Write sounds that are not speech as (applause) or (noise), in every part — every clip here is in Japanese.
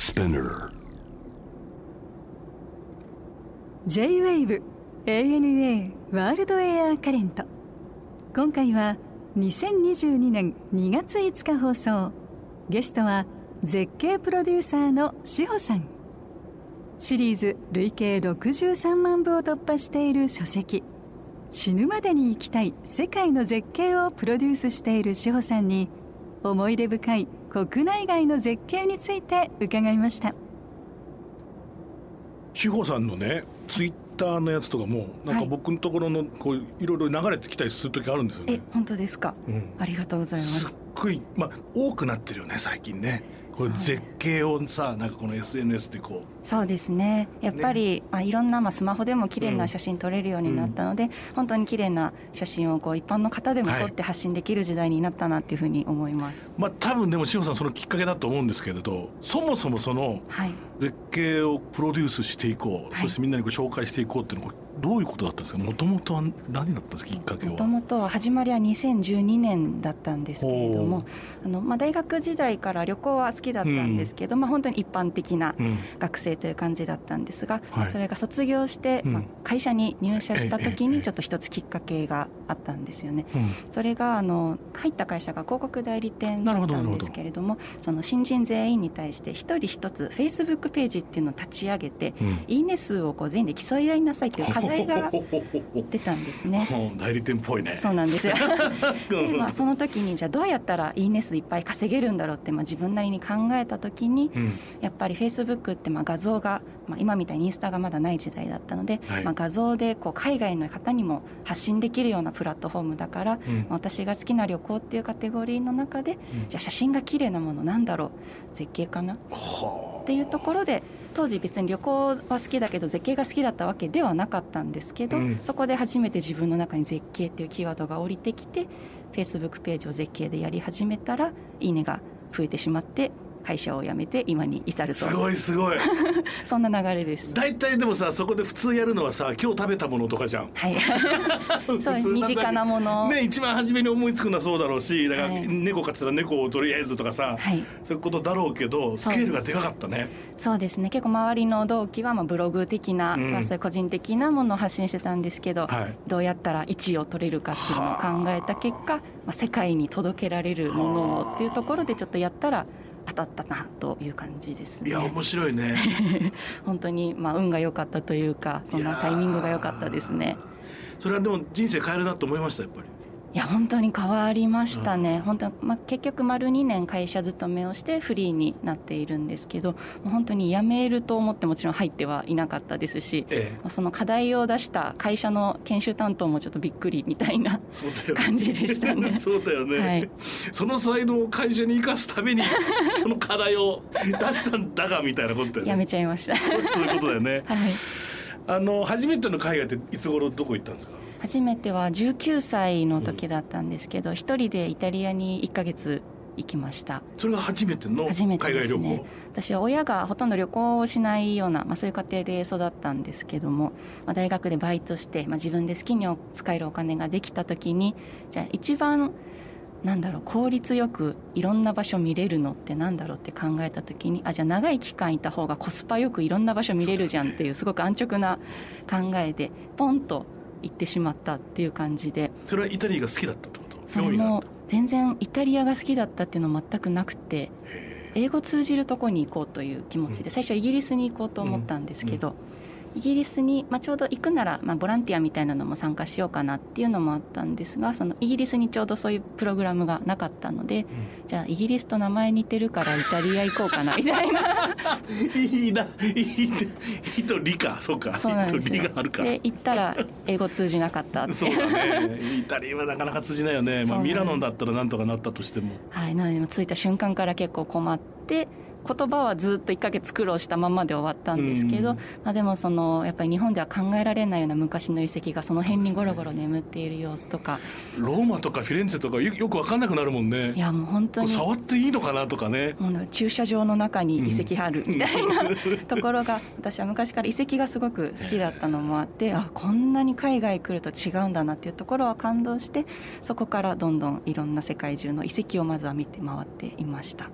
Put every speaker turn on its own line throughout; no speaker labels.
Spinner.
J-WAVE ANA ワールドエアカレント今回は2022年2月5日放送。ゲストは絶景プロデューサーの志保さん。シリーズ累計63万部を突破している書籍。死ぬまでに行きたい世界の絶景をプロデュースしている志保さんに思い出深い国内外の絶景について伺いました。
志保さんのねツイッターのやつとかもなんか僕のところのこういろいろ流れてきたりする時あるんですよ
え
ね。
本当ですか、
うん。
ありがとうございます。
すっごいまあ多くなってるよね最近ね。これ絶景をさなんかこの SNS でこ
そうですね。やっぱり、まあ、いろんな、まあ、スマホでも綺麗な写真撮れるようになったので、本当に綺麗な写真をこう一般の方でも撮って発信できる時代になったなっていうふうに思います。
うまあ多分でも志保さんそのきっかけだと思うんですけれどそもそもその
はい。
絶景をプロデュースしていこう、
はい。
そしてみんなにこう紹介していこうっていうのはこれどういうことだったんですか？もともとは何だったんですかきっかけは？
もともとは始まりは2012年だったんですけれど
お
もあの、まあ、大学時代から旅行は好きだったんですけど、まあ、本当に一般的な
うん。
学生という感じだったんですが、
はい。
それが卒業して、
うん。
まあ、会社に入社した時にちょっと一つきっかけがあったんですよね。
うん。
それがあの入った会社が広告代理店だったんですけれどもその新人全員に対して一人一つフェイスブックページっていうのを立ち上げて、
うん。
いいね数をこう全員で競い合いなさいという課題が出たんですね。(laughs)
うん代理店っぽいね。
そうなんですよ。(laughs) で、まあ、その時にじゃあどうやったらいいね数いっぱい稼げるんだろうって、まあ、自分なりに考えた時に
うん。
やっぱりフェイスブックってまあ画像が、まあ、今みたいにインスタがまだない時代だったので、
はい。
まあ、画像でこう海外の方にも発信できるようなプラットフォームだから、
うん。
まあ私が好きな旅行っていうカテゴリーの中で、
ん。
じゃあ写真が綺麗なものなんだろう？絶景かな？
はあ。
っていうところで当時別に旅行は好きだけど絶景が好きだったわけではなかったんですけど、
うん。
そこで初めて自分の中に絶景っていうキーワードが降りてきてフェイスブックページを絶景でやり始めたらいいねが増えてしまって会社を辞めて今に至ると。
すごいすごい。(laughs)
そんな流れです。
大体でもさそこで普通やるのはさ今日食べたものとかじゃん。
はい、(laughs) そうです身近なもの、
ね一番初めに思いつくのはそうだろうしだから
はい。
猫飼ってたら猫をとりあえずとかさ、
はい、
そういうことだろうけどスケールがでかかったね。
そうですね。結構周りの同期はまあブログ的な、
うん。
まあそういう個人的なものを発信してたんですけど、
はい。
どうやったら1位を取れるかっていうのを考えた結果、まあ、世界に届けられるものをっていうところでちょっとやったら当たったなという感じですね。
いや面白いね。(laughs)
本当にまあ運が良かったというかそんなタイミングが良かったですね。
それはでも人生変えるなと思いましたやっぱり。
いや本当に変わりましたね、本当まあ、結局丸2年会社勤めをしてフリーになっているんですけど本当に辞めると思ってもちろん入ってはいなかったですし、
ええ
まあその課題を出した会社の研修担当もちょっとびっくりみたいな。感じでしたね (laughs)
そうだよね、
はい
その才能を会社に生かすために (laughs) その課題を出したんだがみたいなことだよね。
やめちゃいました。
そういうことだよね。(laughs)
はい
あの初めての海外っていつ頃どこ行ったんですか？
初めては19歳の時だったんですけど一人でイタリアに1ヶ月行きました
それが初めての海外旅行？
ね私は親がほとんど旅行をしないような、まあ、そういう家庭で育ったんですけども、まあ、大学でバイトして、まあ、自分で好きに使えるお金ができた時にじゃあ一番なんだろう効率よくいろんな場所見れるのってなんだろうって考えた時にあじゃあ長い期間いた方がコスパよくいろんな場所見れるじゃんっていうすごく安直な考えでポンと行ってしまったっていう感じで。
それはイタリアが好きだったってこと？
それも全然イタリアが好きだったっていうの全くなくて英語通じるとこに行こうという気持ちで最初イギリスに行こうと思ったんですけど、イギリスに、まあ、ちょうど行くなら、まあ、ボランティアみたいなのも参加しようかなっていうのもあったんですがそのイギリスにちょうどそういうプログラムがなかったので、じゃあイギリスと名前似てるからイタリア行こうかなみたいな。
いいな、いいと理か、そうか、
そうなんです
理があるか。
で行ったら英語通じなかったって。
そうだね。イタリアはなかなか通じないよね。まあミラノだったらなんとかなったとしても。
はい、なので着いた瞬間から結構困って言葉はずっと1ヶ月苦労したままで終わったんですけど、
うん
まあ、でもそのやっぱり日本では考えられないような昔の遺跡がその辺にゴロゴロ眠っている様子とか
ローマとかフィレンツェとかよよくわかんなくなるもんね。
いやもう本当に
触っていいのかなとかね。
もう駐車場の中に遺跡あるみたいな (laughs) ところが私は昔から遺跡がすごく好きだったのもあって (laughs) あこんなに海外来ると違うんだなっていうところは感動してそこからどんどんいろんな世界中の遺跡をまずは見て回っていました。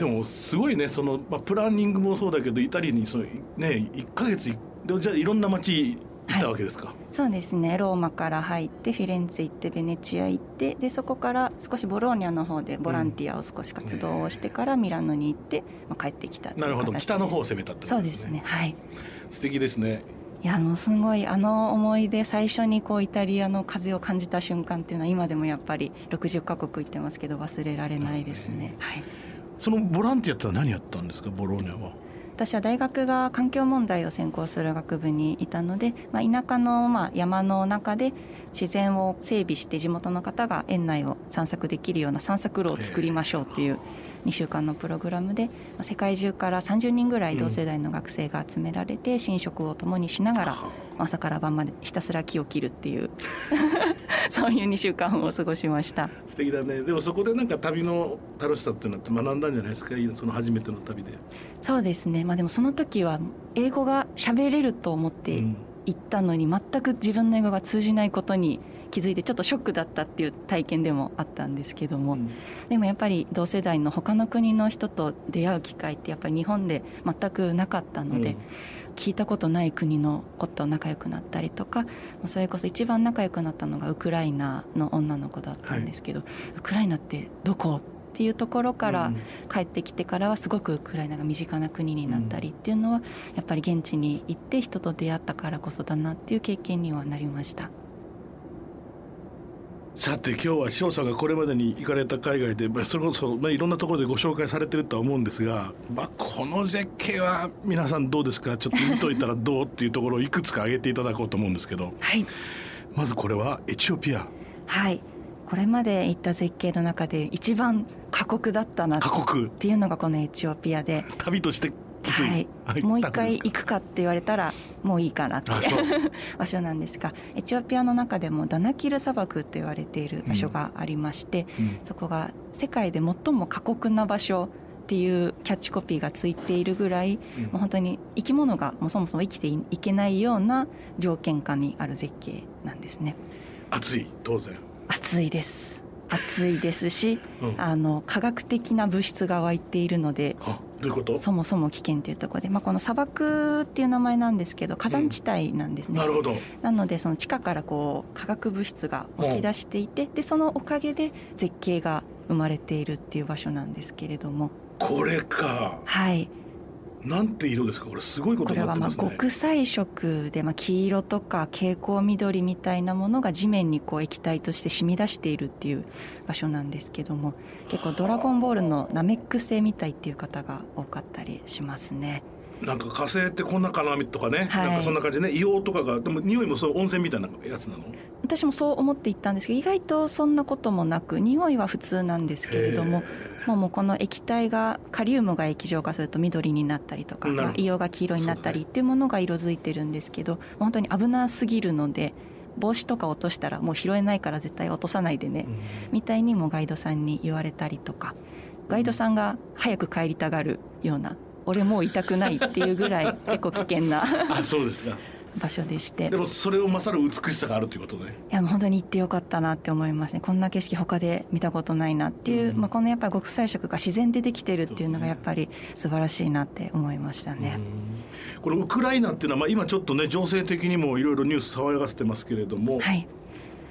でもすごいねその、まあ、プランニングもそうだけどイタリアにそのね1か月じゃあいろんな街行ったわけですか、はい、
そうですね。ローマから入ってフィレンツェ行ってベネチア行ってでそこから少しボローニャの方でボランティアを少し活動をしてからミラノに行って、まあ、帰ってきた
なるほど。北の方を攻めたってことですね。
そうですね。はい。
素敵ですね。
いやもうすごいあの思い出最初にこうイタリアの風を感じた瞬間っていうのは今でもやっぱり60カ国行ってますけど忘れられないですね、はい、
そのボランティアって何やったんですか？ボローニャは。
私は大学が環境問題を専攻する学部にいたので、まあ、田舎のまあ山の中で自然を整備して地元の方が園内を散策できるような散策路を作りましょうっていう2週間のプログラムで世界中から30人ぐらい同世代の学生が集められて寝食を共にしながら朝から晩までひたすら木を切るっていう (laughs) そういう2週間を過ごしました。
素敵だね。でもそこでなんか旅の楽しさっていうのって学んだんじゃないですか？その初めての旅で。
そうですね。まあでもその時は英語が喋れると思って行ったのに全く自分の英語が通じないことに気づいてちょっとショックだったっていう体験でもあったんですけども、うん、でもやっぱり同世代の他の国の人と出会う機会ってやっぱり日本で全くなかったので、うん、聞いたことない国の子と仲良くなったりとかそれこそ一番仲良くなったのがウクライナの女の子だったんですけど、はい、ウクライナってどこっていうところから帰ってきてからはすごくウクライナが身近な国になったりっていうのはやっぱり現地に行って人と出会ったからこそだなっていう経験にはなりました。
さて今日は翔さんがこれまでに行かれた海外でそれこそ、まあ、いろんなところでご紹介されてるとは思うんですが、まあ、この絶景は皆さんどうですか？ちょっと見といたらどうっていうところをいくつか挙げていただこうと思うんですけど、
はい、
まずこれはエチオピア。
はい。これまで行った絶景の中で一番過酷だったなっていうのがこのエチオピアで。
旅として
はい、もう一回行くかって言われたらもういいかなっていう (laughs) 場所なんですがエチオピアの中でもダナキル砂漠と言われている場所がありまして、うん。うん、そこが世界で最も過酷な場所っていうキャッチコピーがついているぐらい、うん、もう本当に生き物がもうそもそも生きていけないような条件下にある絶景なんですね。
暑い当然。
暑いです。暑いですし、うん、あの科学的な物質が湧いているのでそもそも危険というところで、まあ、この砂漠っていう名前なんですけど火山地帯なんですね、うん、
なるほど。
なのでその地下からこう化学物質が湧き出していて、うん、でそのおかげで絶景が生まれているっていう場所なんですけれども。
これか。
はい
なんて色ですか？これすごいことねこれはまあ
極彩色で、まあ、黄色とか蛍光緑みたいなものが地面にこう液体として染み出しているっていう場所なんですけども結構「ドラゴンボール」のナメック星みたいっていう方が多かったりしますね。
なんか火星ってこんなかなとかね、はい、なんかそんな感じでね。硫黄とかがでも匂いもそう温泉みたいなやつなの？
私もそう思って行ったんですけど意外とそんなこともなく匂いは普通なんですけれどももうもうこの液体がカリウムが液状化すると緑になったりとか、まあ、硫黄が黄色になったりっていうものが色づいてるんですけど、ね、本当に危なすぎるので帽子とか落としたらもう拾えないから絶対落とさないでね、うん、みたいにもガイドさんに言われたりとかガイドさんが早く帰りたがるような俺もう痛くないっていうぐらい結構危険な (laughs)
あそうですか
場所でして。
でもそれを勝る美しさがあるということでい
や本当に行ってよかったなって思いますね。こんな景色他で見たことないなっていう、うん、まあ、このやっぱり極彩色が自然でできてるっていうのがやっぱり素晴らしいなって思いましたね、
このウクライナっていうのは、まあ、今ちょっとね情勢的にもいろいろニュース騒がせてますけれども、
はい、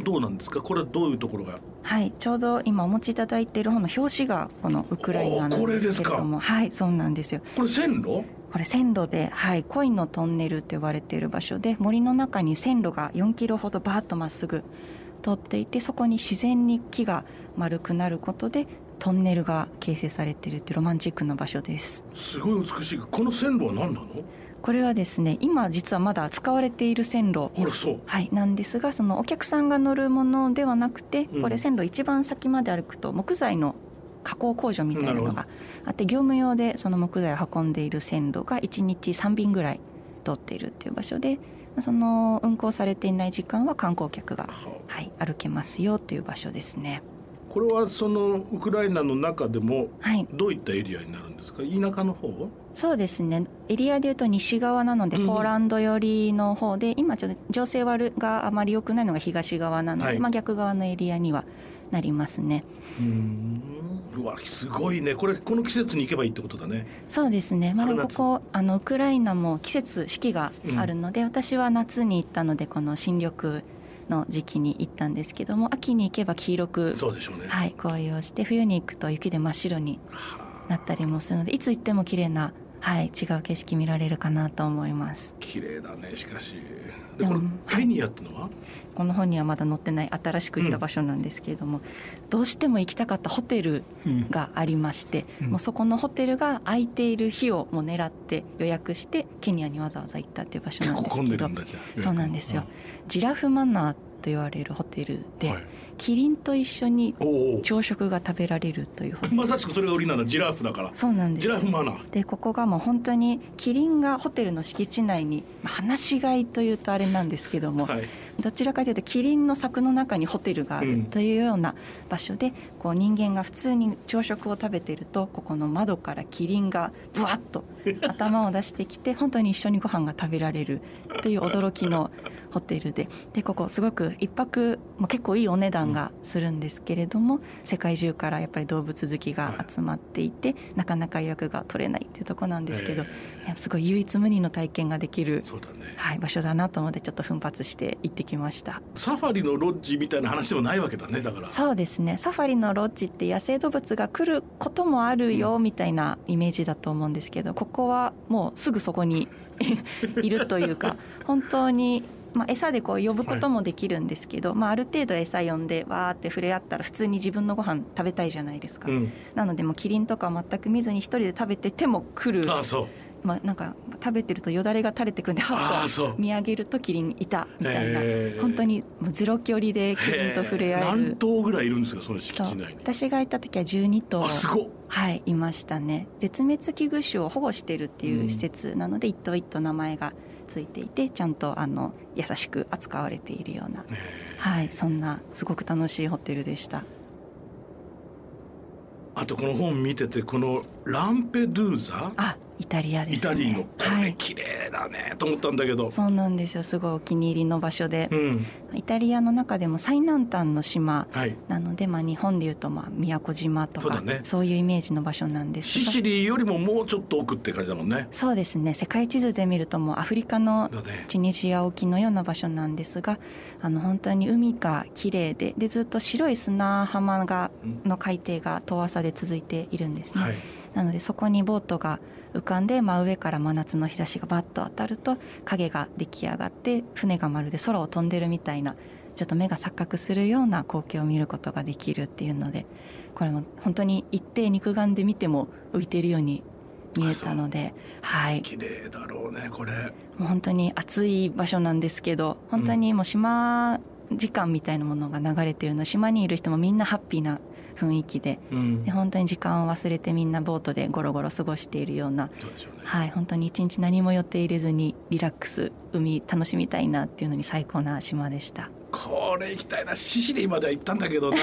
どうなんですか？これはどういうところが？
はい。ちょうど今お持ちいただいている本の表紙がこのウクライナなんですけれども。はいそうなんですよ。
これ線路？
これ線路で、はい、コインのトンネルと呼ばれている場所で森の中に線路が4キロほどバーッとまっすぐ通っていてそこに自然に木が丸くなることでトンネルが形成されているってロマンチックな場所です。
すごい美しい。この線路は何なの？
これはですね今実はまだ使われている線路。はい、なんですがそのお客さんが乗るものではなくてこれ線路一番先まで歩くと木材の加工工場みたいなのがあって業務用でその木材を運んでいる線路が1日3便ぐらい通っているっていう場所でその運行されていない時間は観光客が、はい、歩けますよという場所ですね。
これはそのウクライナの中でもどういったエリアになるんですか、はい、田舎の方
そうですね。エリアでいうと西側なので、ポーランド寄りの方で今ちょっと情勢悪があまり良くないのが東側なので、はい、まあ、逆側のエリアにはなりますね。
うん。うわすごいね。これこの季節に行けばいいってことだね。
そうですね、まあ、でも
春夏。
ここあのウクライナも季節四季があるので、私は夏に行ったのでこの新緑の時期に行ったんですけども秋に行けば黄色く、
そうでしょうね。
はい、紅葉して冬に行くと雪で真っ白になったりもするのでいつ行っても綺麗な、はい、違う景色見られるかなと思います。
綺麗だねしかし。でこれケニアってのは、
この本にはまだ載ってない新しく行った場所なんですけれども、どうしても行きたかったホテルがありまして、
うん。
もうそこのホテルが空いている日をもう狙って予約してケニアにわざわざ行ったっていう場所なんですけどそうなんですよ、ジラフマナーと言われるホテルで、
はい。
キリンと一緒に朝食が食べられるというホテル。
まさしくそれが売りなのジラフだから。
そうなんです。
ジ
よ
ラフマナー。
でここがもう本当にキリンがホテルの敷地内にまあ放し飼いというとあれなんですけども、
はい
どちらかというとキリンの柵の中にホテルがあ
うん
るというような場所で、こう人間が普通に朝食を食べているとここの窓からキリンがブワッと頭を出してきて (laughs) 本当に一緒にご飯が食べられるという驚きのホテルででここすごく一泊も結構いいお値段がするんですけれども、世界中からやっぱり動物好きが集まっていて、なかなか予約が取れないっていうところなんですけど、
え
いやすごい唯一無二の体験ができる
ね。
はい、場所だなと思ってちょっと奮発して行ってきました。
サファリのロッジみたいな話でもないわけだねだから。
そうですね。サファリのロッジって野生動物が来ることもあるよみたいなイメージだと思うんですけどここはもうすぐそこに (laughs) いるというか本当に、まあ、餌でこう呼ぶこともできるんですけど、まあ、ある程度餌呼んでわーって触れ合ったら普通に自分のご飯食べたいじゃないですか、
うん。
なのでもうキリンとか全く見ずに一人で食べてても来る
ああそう
まあ、なんか食べてるとよだれが垂れてくるんで
あ
はっ
あそう。
と見上げるとキリンいたみたいな本当にもうゼロ距離でキリンと触れ合え
何
る
頭ぐらいいるんですかその敷
と
地内に？
私がいた時は12頭はいいましたね。絶滅危惧種を保護してるっていう施設なので、一頭一頭名前がついていてちゃんとあの優しく扱われているような、
ね
はい、そんなすごく楽しいホテルでした。
あとこの本見ててこのランペドゥーザ？
あイタリアですね。
イタリーの。こ
はい。
れ綺麗だね。と思ったんだけど、
そうなんですよ。すごいお気に入りの場所で。
う、ん。
イタリアの中でも最南端の島
はい。
なので、まあ、日本でいうとまあ宮古島とか
そうだね。
そういうイメージの場所なんですが
シシリよりももうちょっと奥って感じだもんね。
そうですね。世界地図で見るともうアフリカのチュニジア沖のような場所なんですがあの本当に海が綺麗ででずっと白い砂浜が
うん。
の海底が遠浅で続いているんですね、
はい
なのでそこにボートが浮かんで真上から真夏の日差しがバッと当たると影が出来上がって船がまるで空を飛んでるみたいなちょっと目が錯覚するような光景を見ることができるっていうのでこれも本当に一定肉眼で見ても浮いているように見えたのではい。
綺麗だろうねこれ。
もう本当に暑い場所なんですけど本当にもう島時間みたいなものが流れてるの島にいる人もみんなハッピーな雰囲気で。
うん。
で本当に時間を忘れてみんなボートでゴロゴロ過ごしているような。
ね。
はい本当に一日何も予定入れずにリラックス海楽しみたいなっていうのに最高な島でした
これ行きたいな。シシリまでは行ったんだけどな。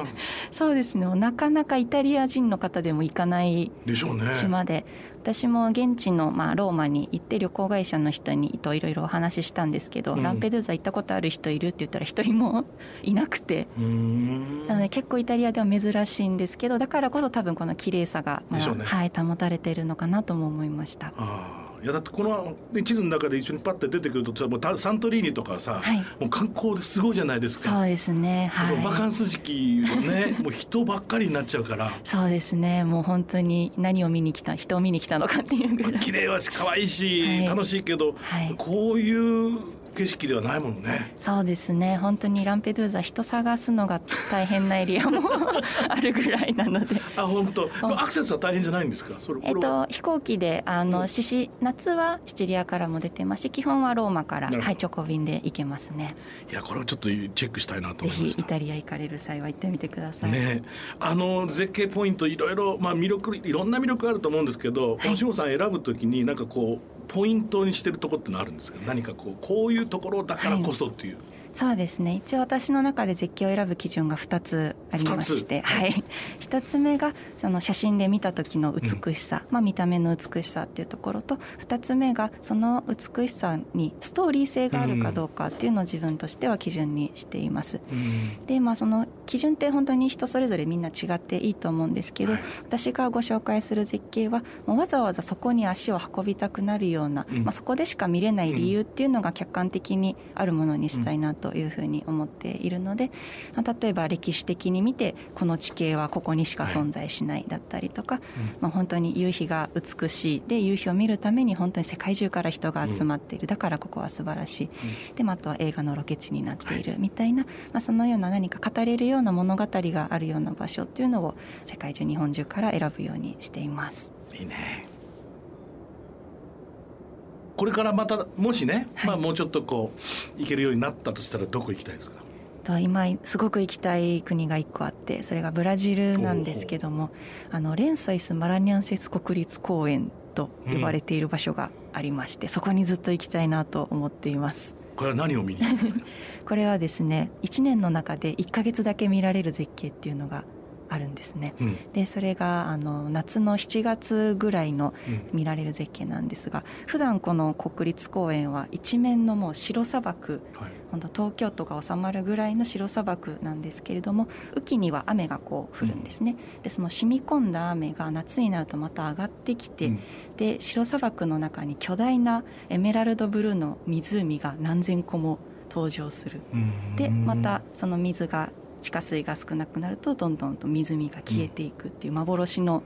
(laughs)
そうですね。なかなかイタリア人の方でも行かない
でしょうね。
島で。私も現地の、まあ、ローマに行って旅行会社の人にといろいろお話ししたんですけど、
うん。
ランペドゥーザ行ったことある人いるって言ったら一人もいなくて。なので結構イタリアでは珍しいんですけどだからこそ多分この綺麗さが、まあ
ね。
はい、保たれているのかなとも思いました。
ああいやだってこのね地図の中で一緒にパッて出てくるとサントリーニとかさ、
はい。
もう観光ですごいじゃないですか。
そうですね、
そうバカ
はい、
ンス時期のね (laughs) もう人ばっかりになっちゃうから。
そうですね。もう本当に何を見に来た人を見に来たのかっていうぐらい、
綺麗はし可愛いし、
はい。
楽しいけど、
はい、
こういう景色ではないもんね。
そうですね。本当にランペドゥーザ人探すのが大変なエリアも (laughs) あるぐらいなので。
あ本当。
うん。
アクセスは大変じゃないんですか？
えっと、飛行機であ
うん。
のシシ夏はシチリアからも出てます。し基本はローマから、はい、直行便で行けますね。
いやこれをちょっとチェックしたいなと
ぜひイ
思いました。
タリア行かれる際は行ってみてください、
ね。あの絶景ポイントいろいろ、まあ、魅力いろんな魅力あると思うんですけど、
はい。
星野さん選ぶときになんかこうポイントにしてるところってのあるんですか？何かこうこういうところだからこそっていう、
そうですね。一応私の中で絶景を選ぶ基準が2つありまして、はい、1つ目がその写真で見た時の美しさ、まあ、見た目の美しさっていうところと2つ目がその美しさにストーリー性があるかどうかっていうのを自分としては基準にしています。
うん。
でまあその基準って本当に人それぞれみんな違っていいと思うんですけど、
はい。
私がご紹介する絶景はもうわざわざそこに足を運びたくなるような、
うん。
まあ、そこでしか見れない理由っていうのが客観的にあるものにしたいなというふうに思っているので、まあ例えば歴史的に見てこの地形はここにしか存在しないだったりとか、まあ、本当に夕日が美しいで夕日を見るために本当に世界中から人が集まっている、だからここは素晴らしい、でまああとは映画のロケ地になっているみたいな、まあ、そのような何か語れるような物語があるような場所っていうのを世界中日本中から選ぶようにしています。
いいねこれからまたもしね、まあもうちょっとこう行けるようになったとしたらどこ行きたいですか？
と今すごく行きたい国が一個あってそれがブラジルなんですけどもあのレンソイス・マラニャンセス国立公園と呼ばれている場所がありまして、そこにずっと行きたいなと思っています。
これは何を見に行くんですか？(laughs)
これはですね1年の中で1か月だけ見られる絶景っていうのがあるんですね。
うん。
でそれがあの夏の7月ぐらいの
うん。
見られる絶景なんですが普段この国立公園は一面のもう白砂漠
はい。
本当東京都が収まるぐらいの白砂漠なんですけれども雨季には雨がこう降るんですね、でその染み込んだ雨が夏になるとまた上がってきて、
うん。
で白砂漠の中に巨大なエメラルドブルーの湖が何千個も登場する。
うん。
でまたその水が地下水が少なくなるとどんどんと湖が消えていくっていう幻の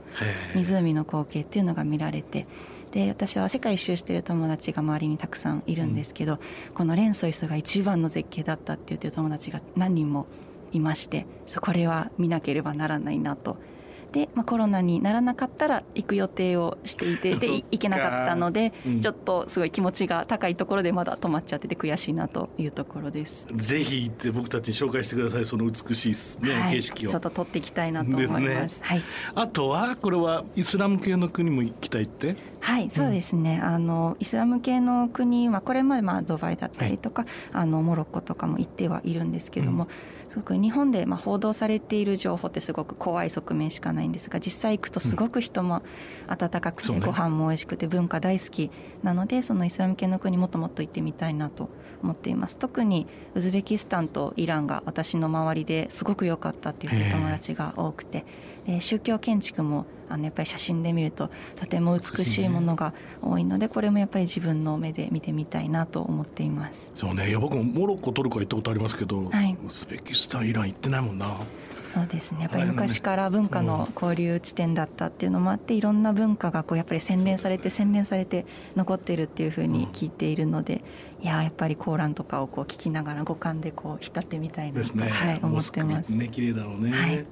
湖の光景っていうのが見られてで私は世界一周してる友達が周りにたくさんいるんですけど、このレンソイスが一番の絶景だったって言ってる友達が何人もいましてこれは見なければならないなと。で、まあ、コロナにならなかったら行く予定をしていて (laughs) で行けなかったので、
うん。
ちょっとすごい気持ちが高いところでまだ止まっちゃってて悔しいなというところです。
ぜひ行って僕たちに紹介してくださいその美しいですね、
はい。
景色を。
ちょっと撮っていきたいなと思います。
ね。
はい。
あとはこれはイスラム系の国も行きたいって？
はい、そうですね、あのイスラム系の国はこれまでまあドバイだったりとか、あのモロッコとかも行ってはいるんですけども、
う
すごく日本でまあ報道されている情報ってすごく怖い側面しかないんですが実際行くとすごく人も温かくて、ご飯も美味しくて文化大好きなのでそのイスラム系の国もっともっと行ってみたいなと思っています。特にウズベキスタンとイランが私の周りですごく良かったっていう友達が多くてで宗教建築もあのやっぱり写真で見るととても美しいものが多いのでこれもやっぱり自分の目で見てみたいなと思っています。
そうね。いや僕もモロッコトルコは行ったことありますけど、
はい。
ウズベキスタンイラン行ってないもんな。
そうですね。やっぱり昔から文化の交流地点だったっていうのもあっていろんな文化がこうやっぱり洗練されて洗練されて残ってるっていうふうに聞いているのでいややっぱりコーランとかをこう聞きながら五感でこう浸ってみたいなと、
ね、
はい、思ってます。
ね綺麗だろうね、
はい。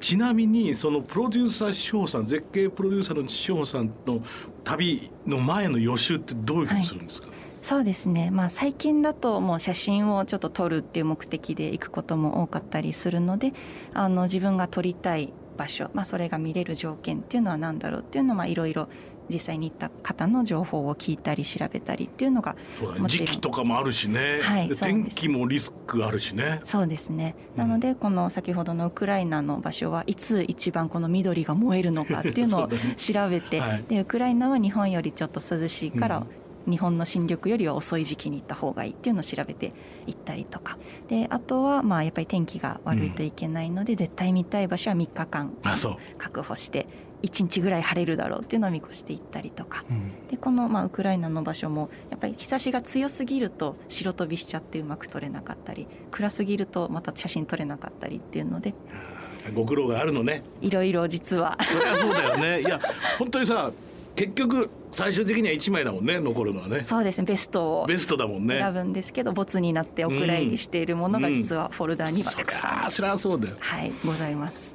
ちなみにそのプロデューサー志保さん絶景プロデューサーの志保さんの旅の前の予習ってどういうふうにするんですか、
そうですね、まあ、最近だともう写真をちょっと撮るっていう目的で行くことも多かったりするのであの自分が撮りたい場所、まあ、それが見れる条件っていうのは何だろうっていうのはいろいろ実際に行った方の情報を聞いたり調べたりっていうのが
そうだね。時期とかもあるしね、
はい
天気もリスクあるしね。
そうですね。
うん。
なのでこの先ほどのウクライナの場所はいつ一番この緑が燃えるのかっていうのを (laughs) 調べて、
はい。
でウクライナは日本よりちょっと涼しいから、
うん
日本の新緑よりは遅い時期に行った方がいいっていうのを調べて行ったりとか。であとはまあやっぱり天気が悪いといけないので、絶対見たい場所は3日間確保して1日ぐらい晴れるだろうっていうのを見越して行ったりとか。
うん。
でこのまあウクライナの場所もやっぱり日差しが強すぎると白飛びしちゃってうまく撮れなかったり暗すぎるとまた写真撮れなかったりっていうので。
ご苦労があるのね。
いろいろ実は。
そりゃそうだよね。いや本当にさ結局最終的には1枚だもんね残るのはね。
そうですねベストを
ベストだもんね。
選ぶんですけどボツになってお蔵入りしているものが実はフォルダにはたくさん、
ああそりゃそうだよ。
はいございます。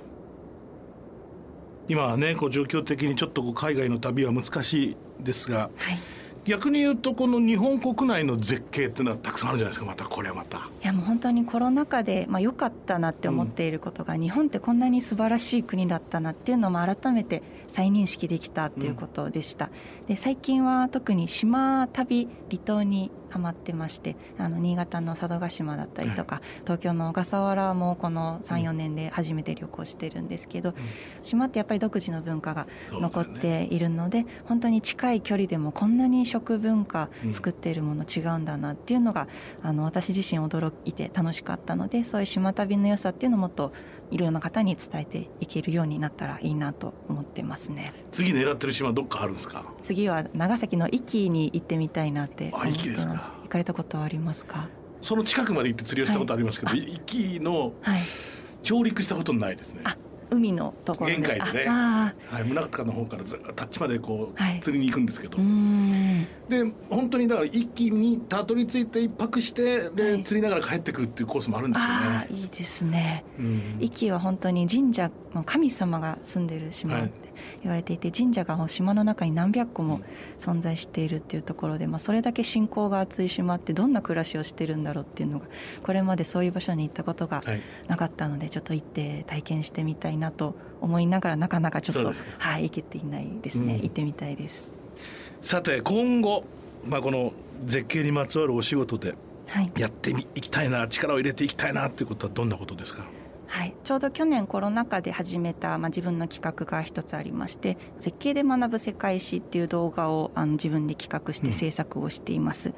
今はねこう状況的にちょっとこう海外の旅は難しいですが
はい
逆に言うとこの日本国内の絶景っていうのはたくさんあるじゃないですか。またこれはまた。
いやもう本当にコロナ禍でまあ良かったなって思っていることが、日本ってこんなに素晴らしい国だったなっていうのも改めて再認識できたっていうことでした、で最近は特に島旅離島にハマってましてあの新潟の佐渡島だったりとか、はい、東京の小笠原もこの34年で初めて旅行してるんですけど、うん、島ってやっぱり独自の文化が残っているので、ね、本当に近い距離でもこんなに食文化作っているもの違うんだなっていうのが、うん、あの私自身驚いて楽しかったのでそういう島旅の良さっていうのをもっといろんな方に伝えていけるようになったらいいなと思ってますね。
次狙ってる島どっかあるんですか？
次は長崎の壱岐に行ってみたいなって思って
ます。
行かれたことはありますか？
その近くまで行って釣りをしたことありますけど、はい、壱岐の上陸したことないですね、はい
海のところ
で。限界でね。はい、宗像の方からずタッチまでこう、はい、釣りに行くんですけどで本当にだから一気にたどり着いて一泊してで、はい、釣りながら帰ってくるっていうコースもあるんですよね。
いいですね。壱岐は本当に神社神様が住んでる島って言われていて神社が島の中に何百個も存在しているっていうところで、まあ、それだけ信仰が厚い島ってどんな暮らしをしてるんだろうっていうのがこれまでそういう場所に行ったことがなかったので、ちょっと行って体験してみたいなと思いながらなかなかちょっとはい行けていないですね、うん、行ってみたいです
さて今後、まあ、この絶景にまつわるお仕事でやってみ、い、きたいな力を入れていきたいなということはどんなことですか？
はい、ちょうど去年コロナ禍で始めた、まあ、自分の企画が一つありまして「絶景で学ぶ世界史」っていう動画をあの自分で企画して制作をしています。うん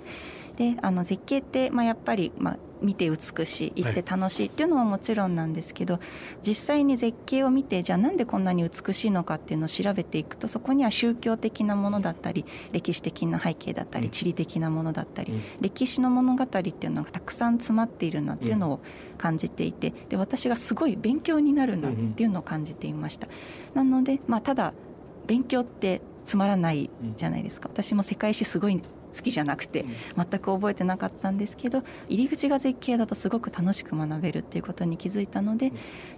であの絶景って、まあ、やっぱり、まあ、見て美しい行って楽しいっていうのはもちろんなんですけど、はい、実際に絶景を見てじゃあなんでこんなに美しいのかっていうのを調べていくとそこには宗教的なものだったり歴史的な背景だったり地理的なものだったり、うん、歴史の物語っていうのがたくさん詰まっているなっていうのを感じていてで私がすごい勉強になるなっていうのを感じていました。なので、まあ、ただ勉強ってつまらないじゃないですか。私も世界史すごい好きじゃなくて全く覚えてなかったんですけど入り口が絶景だとすごく楽しく学べるっていうことに気づいたので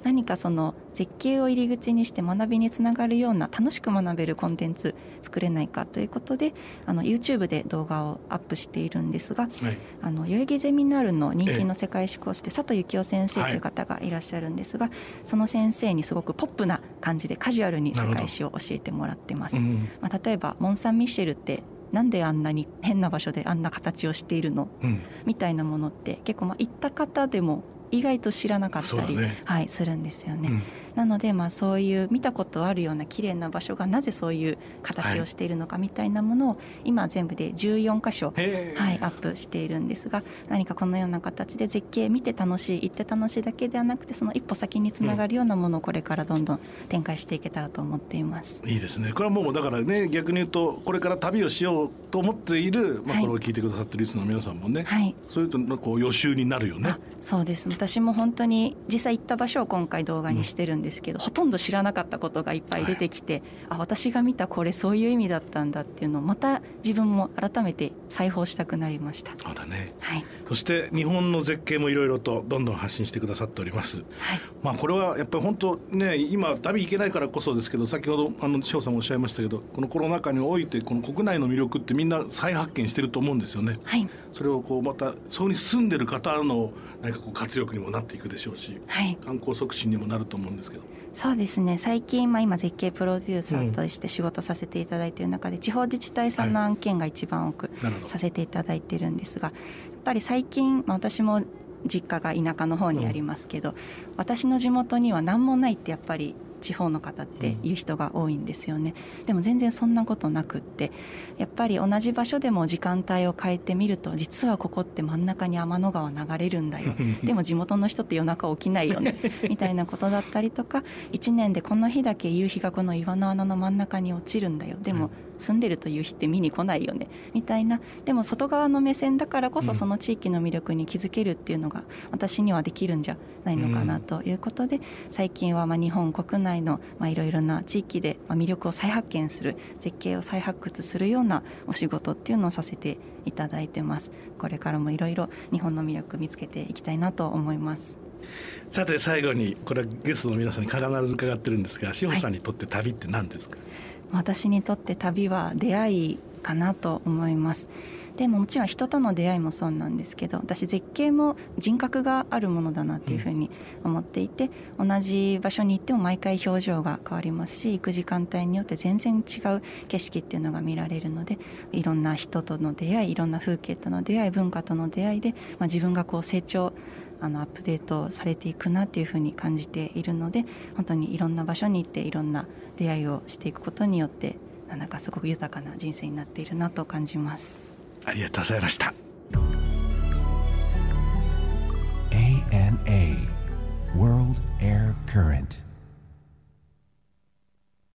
何かその絶景を入り口にして学びにつながるような楽しく学べるコンテンツ作れないかということであの YouTube で動画をアップしているんですが、はい、あの代々木ゼミナールの人気の世界史コースで佐藤幸雄先生という方がいらっしゃるんですが、はい、その先生にすごくポップな感じでカジュアルに世界史を教えてもらってます。まあ、例えばモン・サン・ミッシェルってなんであんなに変な場所であんな形をしているの、うん、みたいなものって結構まあ行った方でも意外と知らなかったり、ね、はい、するんですよね。うんなので、まあ、そういう見たことあるような綺麗な場所がなぜそういう形をしているのかみたいなものを、今全部で14箇所、はい、アップしているんですが何かこのような形で絶景見て楽しい行って楽しいだけではなくてその一歩先につながるようなものをこれからどんどん展開していけたらと思っています。
いいですねこれはもうだからね逆に言うとこれから旅をしようと思っている、まあ、これを聞いてくださってるリスナーの皆さんもね、はい、そういうとこう予習になるよね。
そうです私も本当に実際行った場所を今回動画にしてるんですけど、うん、ほとんど知らなかったことがいっぱい出てきて、はい、あ私が見たこれそういう意味だったんだっていうのをまた自分も改めて再訪したくなりました。
そうだね、はい、そして日本の絶景もいろいろとどんどん発信してくださっております、はい、まあこれはやっぱり本当ね今旅行けないからこそですけど先ほどあの翔さんもおっしゃいましたけどこのコロナ禍においてこの国内の魅力ってみんな再発見してると思うんですよね、はい、それをこうまたそこに住んでる方の何かこう活力にもなっていくでしょうし、はい、観光促進にもなると思うんですけど
そうですね。最近、まあ、今絶景プロデューサーとして仕事させていただいている中で、うん、地方自治体さんの案件が一番多くさせていただいてるんですが、やっぱり最近、まあ、私も実家が田舎の方にありますけど、うん、私の地元には何もないってやっぱり地方の方っていう人が多いんですよね、うん、でも全然そんなことなくってやっぱり同じ場所でも時間帯を変えてみると実はここって真ん中に天の川流れるんだよ。(laughs) でも地元の人って夜中起きないよね。(laughs) みたいなことだったりとか1年でこの日だけ夕日がこの岩の穴の真ん中に落ちるんだよ。でも住んでるという日って見に来ないよね。みたいな。でも外側の目線だからこそその地域の魅力に気づけるっていうのが私にはできるんじゃないのかなということで、最近はまあ日本国内のいろいろな地域で魅力を再発見する絶景を再発掘するようなお仕事っていうのをさせていただいてます。これからもいろいろ日本の魅力見つけていきたいなと思います。
さて最後にこれはゲストの皆さんに必ず伺ってるんですが志保さんにとって旅って何ですか、はい
私にとって旅は出会いかなと思いますでももちろん人との出会いもそうなんですけど私絶景も人格があるものだなっていうふうに思っていて、同じ場所に行っても毎回表情が変わりますし行く時間帯によって全然違う景色っていうのが見られるのでいろんな人との出会いいろんな風景との出会い文化との出会いで、まあ、自分がこう成長あのアップデートされていくなっていうふうに感じているので本当にいろんな場所に行っていろんな出会いをしていくことによってなんかすごく豊かな人生になっているなと感じます。
ありがとうございました
ANA World Air Current